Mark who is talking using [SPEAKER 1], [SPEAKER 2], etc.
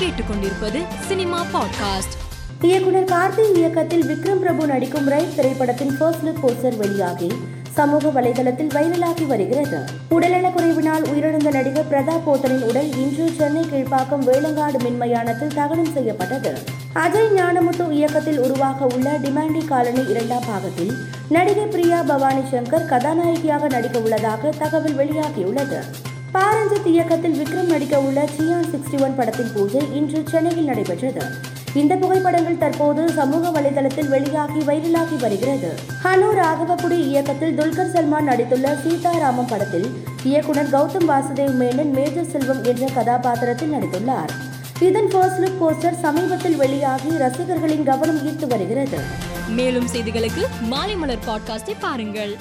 [SPEAKER 1] கேட்டுக்கொண்டிருப்பது cinema podcast
[SPEAKER 2] இயக்குனர் கார்த்திக் இயக்கத்தில் விக்ரம் பிரபு நடிக்கும் ரைட் திரைப்படத்தின் ஃபர்ஸ்ட் லுக் போஸ்டர் வெளியாகி சமூக வலைதளத்தில் வைரலாகி வருகிறது. உடல்நலக் குறைவினால் உயிரிழந்த நடிகர் பிரதாப் போத்தனின் உடல் இன்று சென்னை கீழ்ப்பாக்கம் வேளங்காடு மின்மயானத்தில் தகனம் செய்யப்பட்டது. அஜய் ஞானமுத்து இயக்கத்தில் உருவாக உள்ள டிமாண்டி காலனி இரண்டாம் பாகத்தில் நடிகை பிரியா பவானி சங்கர் கதாநாயகியாக நடிக்க உள்ளதாக தகவல் வெளியாகியுள்ளது. பாரஞ்சித் இயக்கத்தில் விக்ரம் நடிக்க உள்ள சியான் சிக்ஸ்டி ஒன் படத்தின் பூஜை இன்று சென்னையில் நடைபெற்றது. இந்த புகைப்படங்கள் தற்போது சமூக வலைதளத்தில் வெளியாகி வைரலாகி வருகிறது. ஹனு ராகவபுடி இயக்கத்தில் துல்கர் சல்மான் நடித்துள்ள சீதாராமம் படத்தில் இயக்குனர் கௌதம் வாசுதேவ் மேனன் மேஜர் செல்வம் என்ற கதாபாத்திரத்தில் நடித்துள்ளார். இதன் ஃபர்ஸ்ட் லுக் போஸ்டர் சமீபத்தில் வெளியாகி ரசிகர்களின் கவனம் ஈர்த்து வருகிறது.
[SPEAKER 1] மேலும் செய்திகளுக்கு மாலை மலர் பாட்காஸ்டை பாருங்கள்.